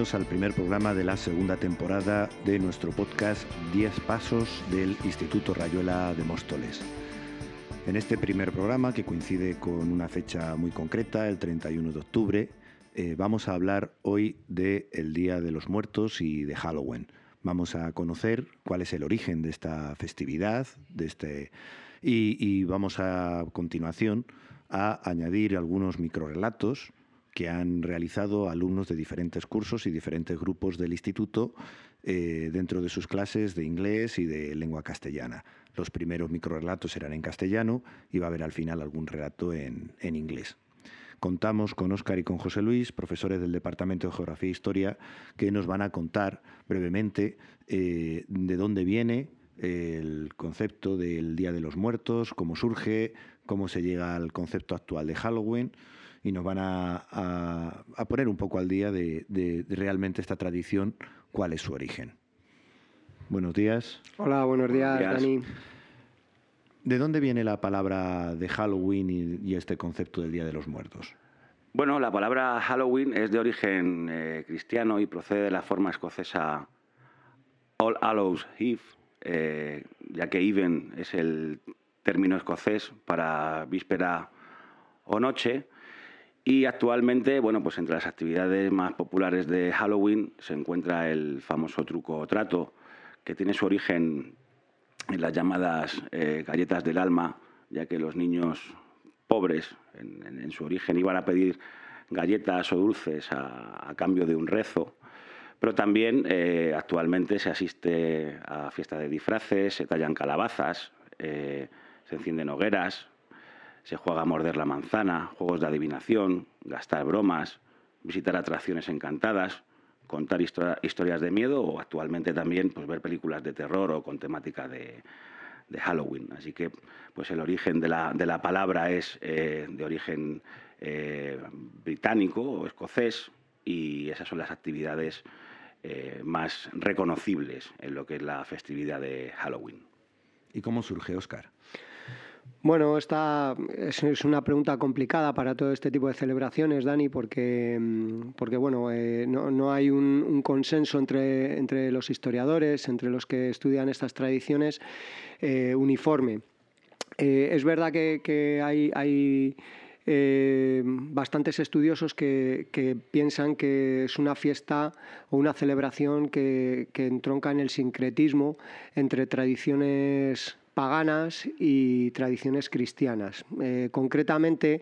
Al primer programa de la segunda temporada de nuestro podcast 10 Pasos del Instituto Rayuela de Móstoles. En este primer programa, que coincide con una fecha muy concreta, el 31 de octubre, eh, vamos a hablar hoy del el Día de los Muertos y de Halloween. Vamos a conocer cuál es el origen de esta festividad de este, y, y vamos a, a continuación a añadir algunos microrelatos que han realizado alumnos de diferentes cursos y diferentes grupos del instituto eh, dentro de sus clases de inglés y de lengua castellana. Los primeros microrelatos eran en castellano y va a haber al final algún relato en, en inglés. Contamos con Óscar y con José Luis, profesores del Departamento de Geografía e Historia, que nos van a contar brevemente eh, de dónde viene el concepto del Día de los Muertos, cómo surge, cómo se llega al concepto actual de Halloween y nos van a, a, a poner un poco al día de, de, de, realmente esta tradición, cuál es su origen. Buenos días. Hola, buenos días, buenos días. Dani. ¿De dónde viene la palabra de Halloween y, y, este concepto del Día de los Muertos? Bueno, la palabra Halloween es de origen eh, cristiano y procede de la forma escocesa All Hallows Eve, eh, ya que even es el término escocés para víspera o noche. Y actualmente, bueno, pues entre las actividades más populares de Halloween se encuentra el famoso truco o trato, que tiene su origen en las llamadas eh, galletas del alma, ya que los niños pobres en, su origen iban a pedir galletas o dulces a, a cambio de un rezo. Pero también eh, actualmente se asiste a fiestas de disfraces, se tallan calabazas, eh, se encienden hogueras, se juega a morder la manzana, juegos de adivinación, gastar bromas, visitar atracciones encantadas, contar historias de miedo o actualmente también pues, ver películas de terror o con temática de, Halloween. Así que pues, el origen de la, de la palabra es eh, de origen eh, británico o escocés y esas son las actividades eh, más reconocibles en lo que es la festividad de Halloween. ¿Y cómo surge, Oscar? Bueno, esta es, una pregunta complicada para todo este tipo de celebraciones, Dani, porque, mm, porque bueno, eh, no, no, hay un, consenso entre, entre los historiadores, entre los que estudian estas tradiciones, eh, uniforme. Eh, es verdad que, hay, hay bastantes estudiosos que, que, piensan que es una fiesta o una celebración que, que entronca en el sincretismo entre tradiciones paganas y tradiciones cristianas. Eh, concretamente,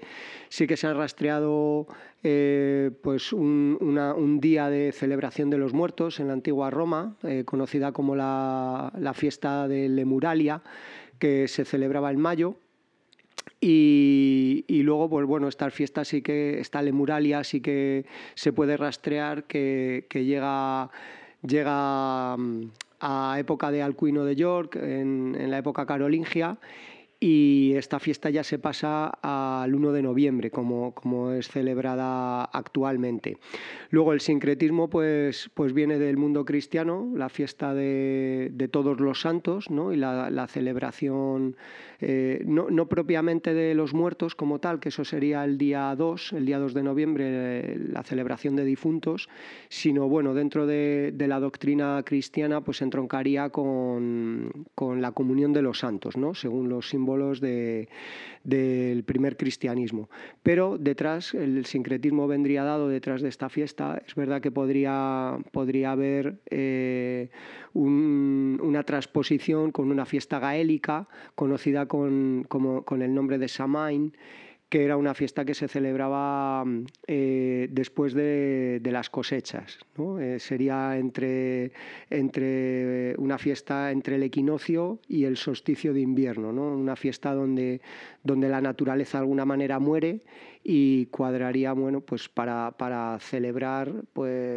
sí que se han rastreado eh, pues un, día de celebración de los muertos en la antigua Roma, eh, conocida como la, fiesta de Lemuralia, que se celebraba en mayo. Y, luego, pues bueno, esta fiesta sí que, esta Lemuralia sí que se puede rastrear que, que llega, llega a época de Alcuino de York, en, la época carolingia, y esta fiesta ya se pasa al 1 de noviembre, como, como es celebrada actualmente. Luego el sincretismo pues, pues viene del mundo cristiano, la fiesta de, de todos los santos ¿no? y la, la celebración eh, no, no, propiamente de los muertos como tal, que eso sería el día 2, el día 2 de noviembre, eh, la celebración de difuntos, sino bueno, dentro de, la doctrina cristiana pues entroncaría con, con, la comunión de los santos, ¿no? según los símbolos de, del primer cristianismo. Pero detrás, el sincretismo vendría dado detrás de esta fiesta, es verdad que podría, podría haber eh, un, una transposición con una fiesta gaélica conocida con, como, con el nombre de Samain, que era una fiesta que se celebraba eh, después de, de, las cosechas. ¿no? Eh, sería entre, entre una fiesta entre el equinoccio y el solsticio de invierno, ¿no? una fiesta donde, donde la naturaleza de alguna manera muere y cuadraría bueno, pues para, para celebrar pues,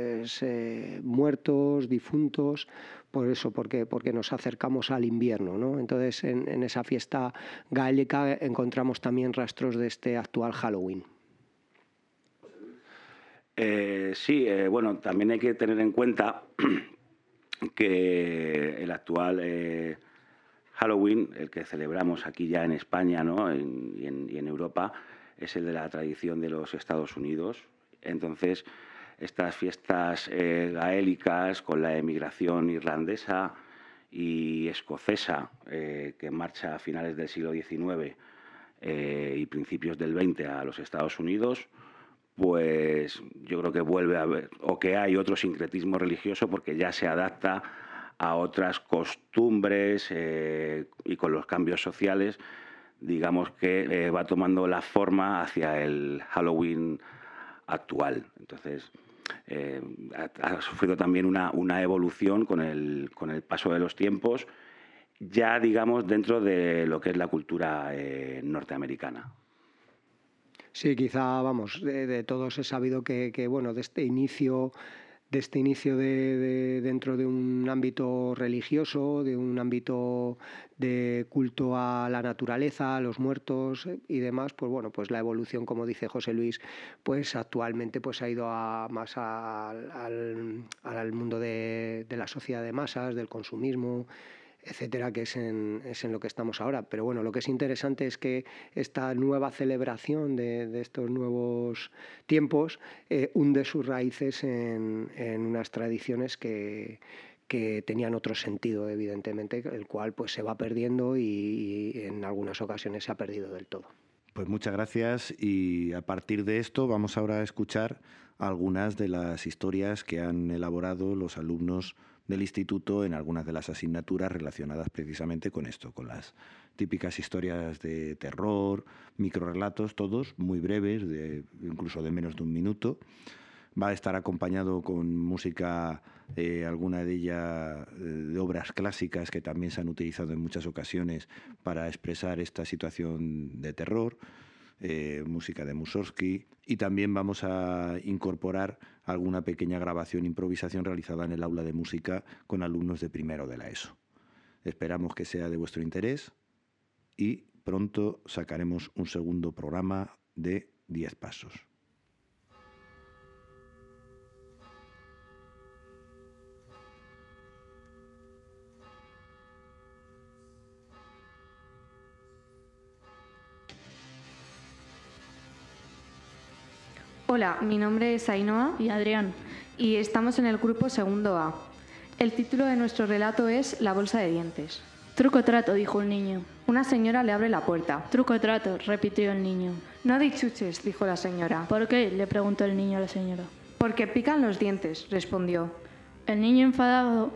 eh, muertos, difuntos, por eso, porque, porque nos acercamos al invierno. ¿no? Entonces, en, esa fiesta gaélica encontramos también rastros de este actual Halloween. Eh, sí, eh, bueno, también hay que tener en cuenta que el actual Halloween, el que celebramos aquí ya en España ¿no? y, en, y, en, Europa, es el de la tradición de los Estados Unidos. Entonces, estas fiestas eh, gaélicas con la emigración irlandesa y escocesa que marcha a finales del siglo XIX y principios del XX a los Estados Unidos, pues yo creo que vuelve a haber, o que hay otro sincretismo religioso porque ya se adapta a otras costumbres eh, y con los cambios sociales, digamos que eh, va tomando la forma hacia el Halloween actual. Entonces, eh, ha, sufrido también una, una evolución con el, con el, paso de los tiempos, ya digamos dentro de lo que es la cultura norteamericana. Sí, quizá, vamos, de, todos he sabido que, bueno, de este inicio de este inicio de, dentro de un ámbito religioso, de un ámbito de culto a la naturaleza, a los muertos y demás, pues bueno, pues la evolución, como dice José Luis, pues actualmente pues ha ido a, más al, al, mundo de la sociedad de masas, del consumismo etcétera, que es en, es en, lo que estamos ahora. Pero bueno, lo que es interesante es que esta nueva celebración de, estos nuevos tiempos eh, hunde sus raíces en, unas tradiciones que, que tenían otro sentido, evidentemente, el cual pues se va perdiendo y, en algunas ocasiones se ha perdido del todo. Pues muchas gracias y a partir de esto vamos ahora a escuchar algunas de las historias que han elaborado los alumnos del instituto en algunas de las asignaturas relacionadas precisamente con esto, con las típicas historias de terror, microrelatos, todos muy breves, incluso de menos de un minuto. Va a estar acompañado con música, eh, alguna de ellas eh, de obras clásicas que también se han utilizado en muchas ocasiones para expresar esta situación de terror. Eh, música de Mussorgsky y también vamos a incorporar alguna pequeña grabación, improvisación realizada en el aula de música con alumnos de primero de la ESO. Esperamos que sea de vuestro interés y pronto sacaremos un segundo programa de 10 pasos. Hola, mi nombre es Ainhoa y Adrián y estamos en el grupo segundo A. El título de nuestro relato es La bolsa de dientes. Truco trato, dijo el niño. Una señora le abre la puerta. Truco trato, repitió el niño. No dichuches, dijo la señora. ¿Por qué? le preguntó el niño a la señora. Porque pican los dientes, respondió. El niño enfadado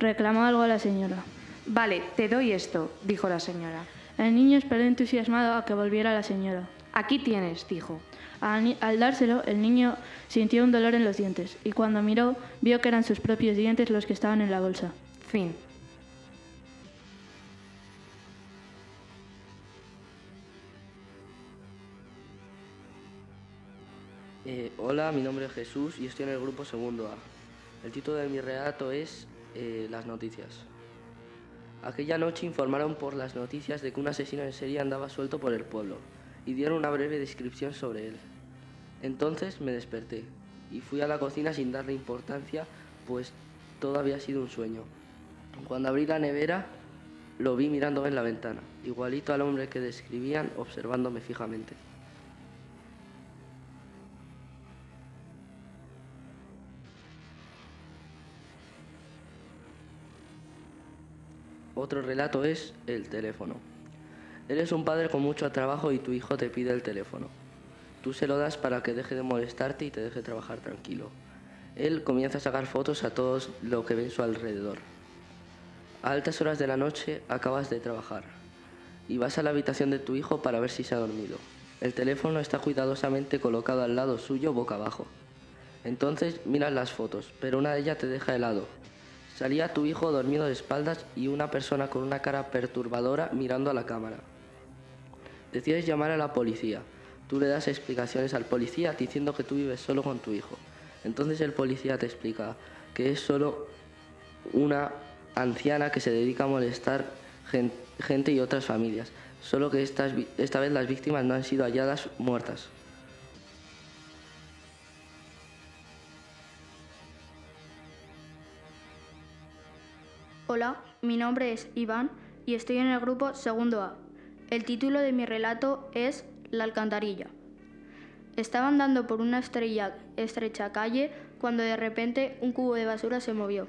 reclamó algo a la señora. Vale, te doy esto, dijo la señora. El niño esperó entusiasmado a que volviera la señora. Aquí tienes, dijo. Al, dárselo, el niño sintió un dolor en los dientes y cuando miró vio que eran sus propios dientes los que estaban en la bolsa. Fin. Eh, hola, mi nombre es Jesús y estoy en el grupo segundo A. El título de mi relato es eh, Las noticias. Aquella noche informaron por las noticias de que un asesino en serie andaba suelto por el pueblo y dieron una breve descripción sobre él. Entonces me desperté y fui a la cocina sin darle importancia, pues todo había sido un sueño. Cuando abrí la nevera, lo vi mirándome en la ventana, igualito al hombre que describían, observándome fijamente. Otro relato es el teléfono. Eres un padre con mucho trabajo y tu hijo te pide el teléfono. Tú se lo das para que deje de molestarte y te deje trabajar tranquilo. Él comienza a sacar fotos a todos lo que ven su alrededor. A altas horas de la noche acabas de trabajar y vas a la habitación de tu hijo para ver si se ha dormido. El teléfono está cuidadosamente colocado al lado suyo boca abajo. Entonces miras las fotos, pero una de ellas te deja helado. Salía tu hijo dormido de espaldas y una persona con una cara perturbadora mirando a la cámara. Decides llamar a la policía. Tú le das explicaciones al policía diciendo que tú vives solo con tu hijo. Entonces el policía te explica que es solo una anciana que se dedica a molestar gente y otras familias. Solo que esta vez las víctimas no han sido halladas muertas. Hola, mi nombre es Iván y estoy en el grupo segundo A. El título de mi relato es La alcantarilla. Estaba andando por una estrecha calle cuando de repente un cubo de basura se movió.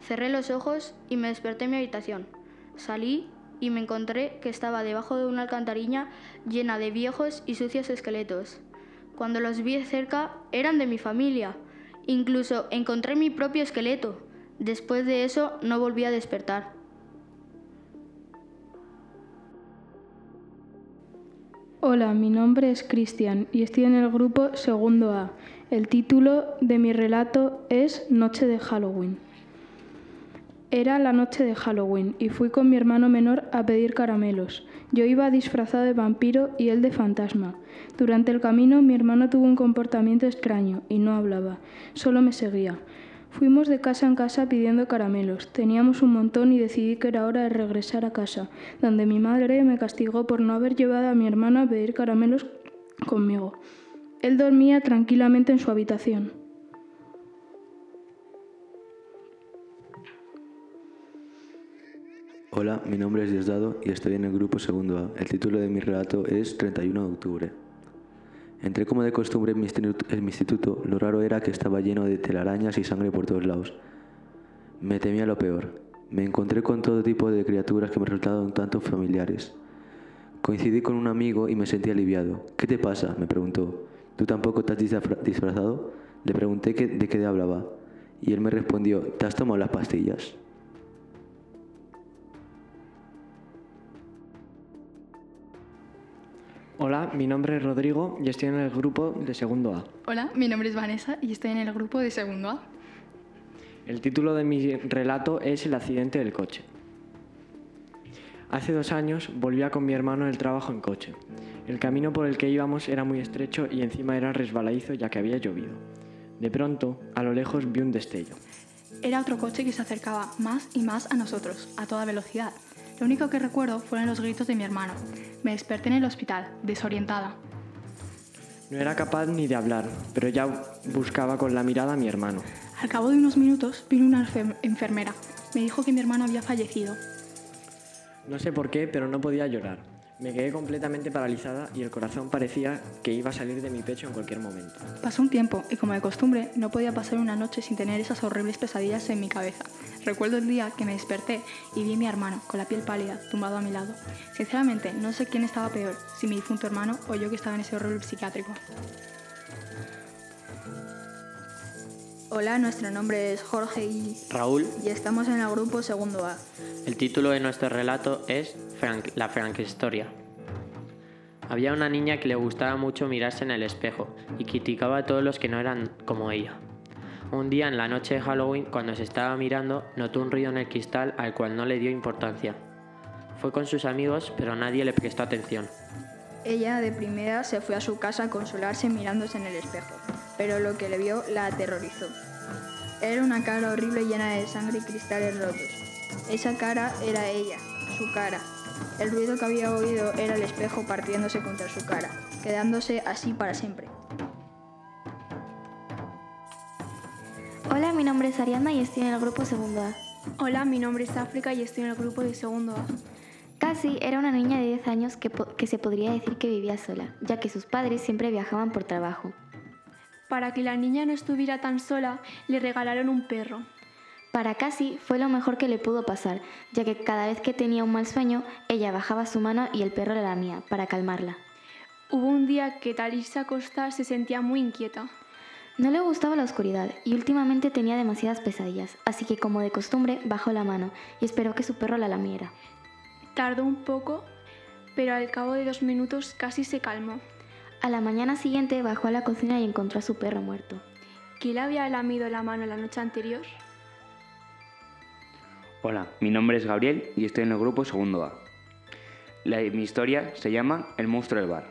Cerré los ojos y me desperté en mi habitación. Salí y me encontré que estaba debajo de una alcantarilla llena de viejos y sucios esqueletos. Cuando los vi cerca eran de mi familia. Incluso encontré mi propio esqueleto. Después de eso no volví a despertar. Hola, mi nombre es Cristian y estoy en el grupo segundo A. El título de mi relato es Noche de Halloween. Era la noche de Halloween y fui con mi hermano menor a pedir caramelos. Yo iba disfrazado de vampiro y él de fantasma. Durante el camino mi hermano tuvo un comportamiento extraño y no hablaba, solo me seguía. Fuimos de casa en casa pidiendo caramelos. Teníamos un montón y decidí que era hora de regresar a casa, donde mi madre me castigó por no haber llevado a mi hermano a pedir caramelos conmigo. Él dormía tranquilamente en su habitación. Hola, mi nombre es Diosdado y estoy en el grupo segundo A. El título de mi relato es 31 de octubre. Entré como de costumbre en mi, instituto, lo raro era que estaba lleno de telarañas y sangre por todos lados. Me temía lo peor. Me encontré con todo tipo de criaturas que me resultaban tanto familiares. Coincidí con un amigo y me sentí aliviado. ¿Qué te pasa? me preguntó. ¿Tú tampoco te has disfrazado? Le pregunté de qué hablaba y él me respondió, ¿te has tomado las pastillas? Hola, mi nombre es Rodrigo y estoy en el grupo de segundo A. Hola, mi nombre es Vanessa y estoy en el grupo de segundo A. El título de mi relato es El accidente del coche. Hace dos años volvía con mi hermano del trabajo en coche. El camino por el que íbamos era muy estrecho y encima era resbaladizo ya que había llovido. De pronto, a lo lejos vi un destello. Era otro coche que se acercaba más y más a nosotros, a toda velocidad. Lo único que recuerdo fueron los gritos de mi hermano. Me desperté en el hospital, desorientada. No era capaz ni de hablar, pero ya buscaba con la mirada a mi hermano. Al cabo de unos minutos vino una enfermera. Me dijo que mi hermano había fallecido. No sé por qué, pero no podía llorar. Me quedé completamente paralizada y el corazón parecía que iba a salir de mi pecho en cualquier momento. Pasó un tiempo y como de costumbre no podía pasar una noche sin tener esas horribles pesadillas en mi cabeza. Recuerdo el día que me desperté y vi a mi hermano con la piel pálida tumbado a mi lado. Sinceramente no sé quién estaba peor, si mi difunto hermano o yo que estaba en ese horrible psiquiátrico. Hola, nuestro nombre es Jorge y Raúl y estamos en el grupo segundo A. El título de nuestro relato es La Frank-Historia. Había una niña que le gustaba mucho mirarse en el espejo y criticaba a todos los que no eran como ella. Un día en la noche de Halloween, cuando se estaba mirando, notó un ruido en el cristal al cual no le dio importancia. Fue con sus amigos, pero nadie le prestó atención. Ella de primera se fue a su casa a consolarse mirándose en el espejo, pero lo que le vio la aterrorizó. Era una cara horrible llena de sangre y cristales rotos. Esa cara era ella, su cara. El ruido que había oído era el espejo partiéndose contra su cara, quedándose así para siempre. Hola, mi nombre es Ariana y estoy en el grupo segundo A. Hola, mi nombre es África y estoy en el grupo de segundo A. Cassie era una niña de 10 años que, que se podría decir que vivía sola, ya que sus padres siempre viajaban por trabajo. Para que la niña no estuviera tan sola, le regalaron un perro. Para Cassie fue lo mejor que le pudo pasar, ya que cada vez que tenía un mal sueño, ella bajaba su mano y el perro la lamía, para calmarla. Hubo un día que tal irse a acostar se sentía muy inquieta. No le gustaba la oscuridad y últimamente tenía demasiadas pesadillas, así que como de costumbre bajó la mano y esperó que su perro la lamiera. Tardó un poco, pero al cabo de dos minutos casi se calmó. A la mañana siguiente bajó a la cocina y encontró a su perro muerto. ¿Quién le había lamido la mano la noche anterior? Hola, mi nombre es Gabriel y estoy en el grupo segundo A. mi historia se llama El monstruo del bar.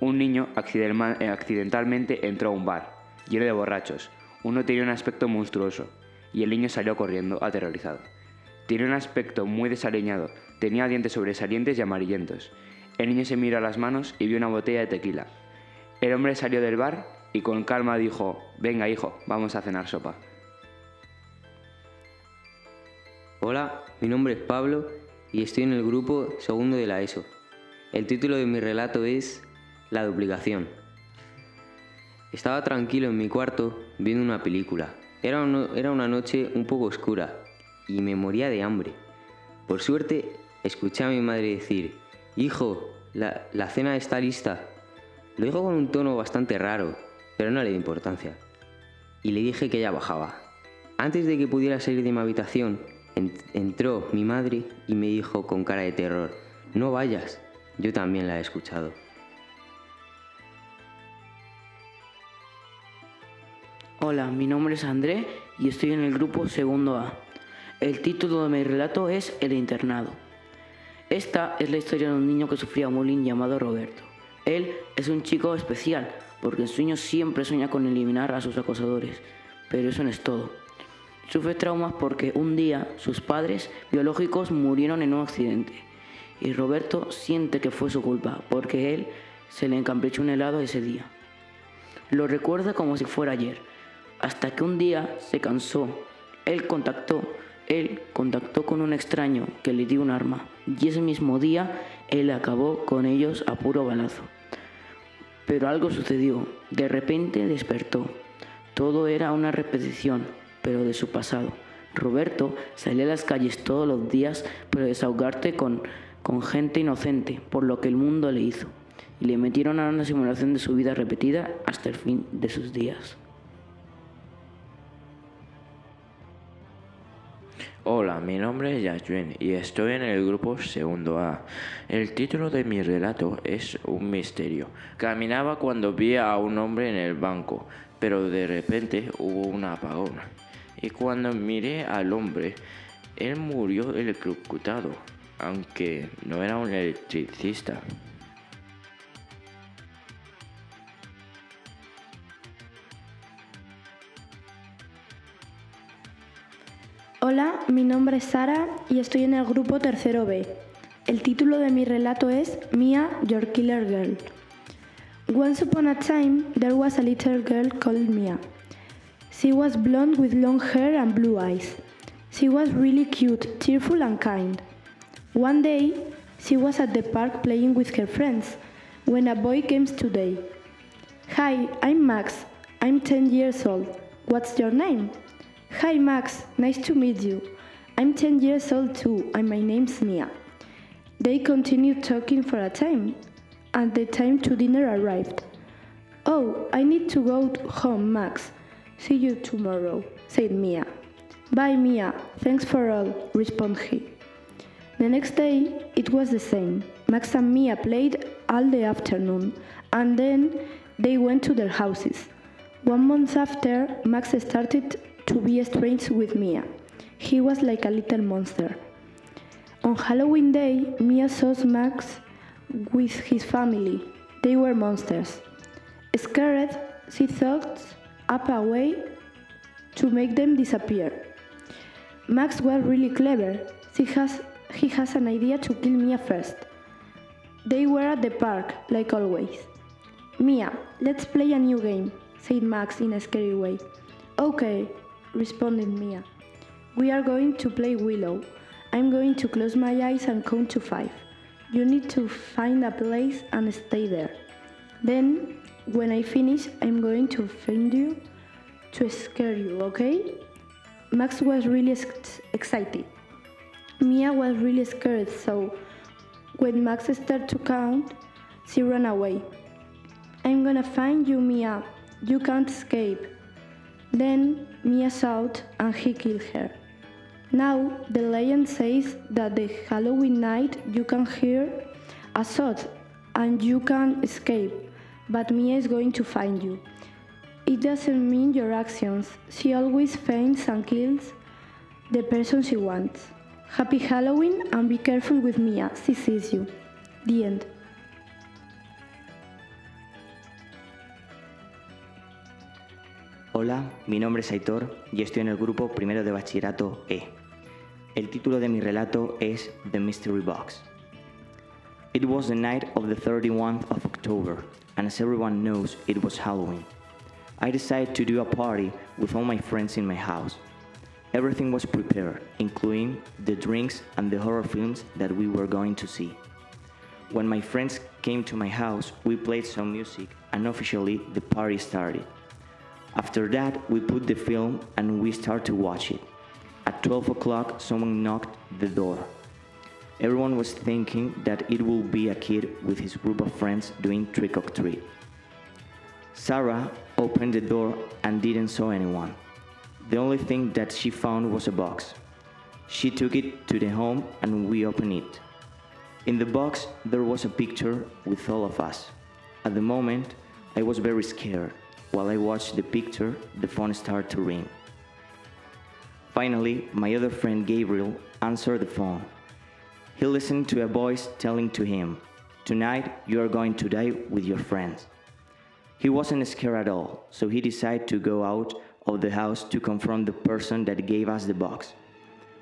Un niño accidentalmente entró a un bar, lleno de borrachos. Uno tenía un aspecto monstruoso y el niño salió corriendo, aterrorizado. Tenía un aspecto muy desaliñado, tenía dientes sobresalientes y amarillentos. El niño se miró a las manos y vio una botella de tequila. El hombre salió del bar y con calma dijo, venga hijo, vamos a cenar sopa. Hola, mi nombre es Pablo y estoy en el grupo segundo de la ESO. El título de mi relato es La duplicación. Estaba tranquilo en mi cuarto viendo una película. Era, era una noche un poco oscura y me moría de hambre. Por suerte, escuché a mi madre decir, Hijo, la, la cena está lista. Lo dijo con un tono bastante raro, pero no le di importancia. Y le dije que ya bajaba. Antes de que pudiera salir de mi habitación, entró mi madre y me dijo con cara de terror, no vayas, yo también la he escuchado. Hola, mi nombre es André y estoy en el grupo Segundo A. El título de mi relato es El internado. Esta es la historia de un niño que sufría bullying llamado Roberto. Él es un chico especial porque en sueños siempre sueña con eliminar a sus acosadores, pero eso no es todo. Sufre traumas porque un día sus padres biológicos murieron en un accidente y Roberto siente que fue su culpa porque él se le encamprichó un helado ese día. Lo recuerda como si fuera ayer, hasta que un día se cansó. Él contactó, él contactó con un extraño que le dio un arma y ese mismo día él acabó con ellos a puro balazo. Pero algo sucedió, de repente despertó. Todo era una repetición, pero de su pasado. Roberto salía a las calles todos los días para desahogarte con, con gente inocente por lo que el mundo le hizo. Y le metieron a una simulación de su vida repetida hasta el fin de sus días. Hola, mi nombre es Yasmin y estoy en el grupo Segundo A. El título de mi relato es Un misterio. Caminaba cuando vi a un hombre en el banco, pero de repente hubo un apagón. Y cuando miré al hombre, él murió electrocutado, aunque no era un electricista. Hola, mi nombre es Sara y estoy en el grupo tercero B. El título de mi relato es Mia, Your Killer Girl. Once upon a time, there was a little girl called Mia. She was blonde with long hair and blue eyes. She was really cute, cheerful, and kind. One day, she was at the park playing with her friends when a boy came today. Hi, I'm Max. I'm 10 years old. What's your name? Hi Max, nice to meet you. I'm 10 years old too, and my name's Mia. They continued talking for a time, and the time to dinner arrived. Oh, I need to go home, Max. See you tomorrow, said Mia. Bye, Mia. Thanks for all, responded he. The next day, it was the same. Max and Mia played all the afternoon, and then they went to their houses. One month after, Max started to be strange with Mia. He was like a little monster. On Halloween day, Mia saw Max with his family. They were monsters. Scared, she thought up a way to make them disappear. Max was really clever. He has, he has an idea to kill Mia first. They were at the park, like always. Mia, let's play a new game, said Max in a scary way. Okay, responded Mia. We are going to play Willow. I'm going to close my eyes and count to five. You need to find a place and stay there. Then, when I finish, I'm going to find you to scare you, okay? Max was really ex excited. Mia was really scared, so when Max started to count, she ran away. I'm gonna find you, Mia. You can't escape. Then Mia shot and he killed her. Now the legend says that the Halloween night you can hear a shot and you can escape, but Mia is going to find you. It doesn't mean your actions. She always finds and kills the person she wants. Happy Halloween and be careful with Mia. She sees you. The end. Hola, mi nombre es Aitor y estoy en el grupo primero de bachillerato E. El título de mi relato es The Mystery Box. It was the night of the 31st of October, and as everyone knows, it was Halloween. I decided to do a party with all my friends in my house. Everything was prepared, including the drinks and the horror films that we were going to see. When my friends came to my house, we played some music and officially the party started. After that, we put the film and we start to watch it. At 12 o'clock, someone knocked the door. Everyone was thinking that it will be a kid with his group of friends doing trick or treat. Sarah opened the door and didn't saw anyone. The only thing that she found was a box. She took it to the home and we opened it. In the box, there was a picture with all of us. At the moment, I was very scared. While I watched the picture, the phone started to ring. Finally, my other friend Gabriel answered the phone. He listened to a voice telling to him, Tonight you are going to die with your friends. He wasn't scared at all, so he decided to go out of the house to confront the person that gave us the box.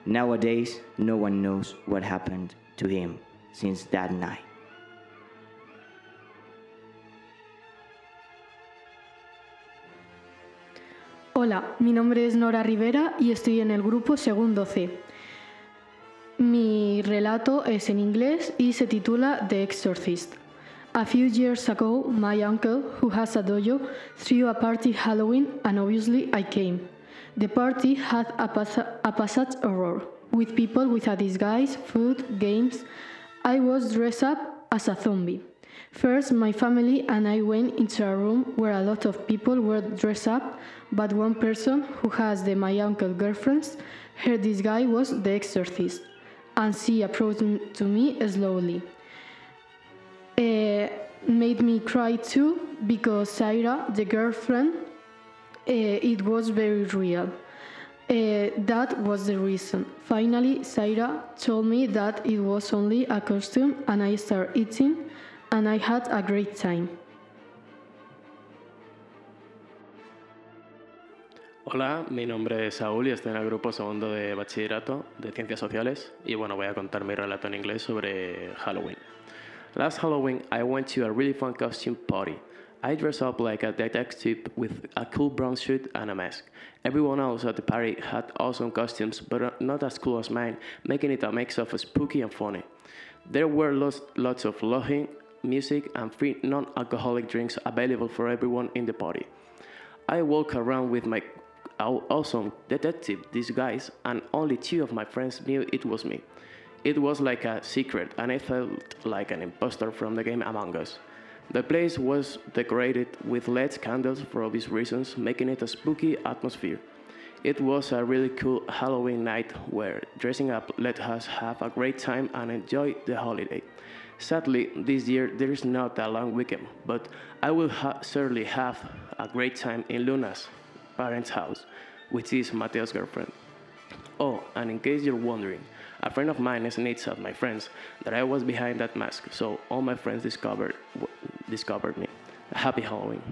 Nowadays, no one knows what happened to him since that night. Hola, mi nombre es Nora Rivera y estoy en el grupo Segundo C. Mi relato es en inglés y se titula The Exorcist. A few years ago, my uncle, who has a dojo, threw a party Halloween and obviously I came. The party had a, pas a passage horror, with people with a disguise, food, games. I was dressed up as a zombie. First, my family and I went into a room where a lot of people were dressed up, but one person, who has the my uncle girlfriends, her disguise was the exorcist, and she approached to me slowly. Uh, made me cry too because Syra, the girlfriend, uh, it was very real. Uh, that was the reason. Finally, Syra told me that it was only a costume, and I started eating, and I had a great time. Hola, mi nombre es Saúl y estoy en el grupo segundo de bachillerato de Ciencias Sociales y bueno, voy a contar mi relato en inglés sobre Halloween. Last Halloween, I went to a really fun costume party. I dressed up like a detective with a cool brown suit and a mask. Everyone else at the party had awesome costumes, but not as cool as mine, making it a mix of spooky and funny. There were lots, lots of laughing, music, and free non alcoholic drinks available for everyone in the party. I walked around with my awesome detective disguise, and only two of my friends knew it was me. It was like a secret, and I felt like an imposter from the game Among Us. The place was decorated with LED candles for obvious reasons, making it a spooky atmosphere. It was a really cool Halloween night where dressing up let us have a great time and enjoy the holiday. Sadly, this year there is not a long weekend, but I will ha certainly have a great time in Luna's parents' house, which is Mateo's girlfriend. Oh, and in case you're wondering, a friend of mine snitched at my friends that I was behind that mask, so all my friends discovered discovered me. Happy Halloween.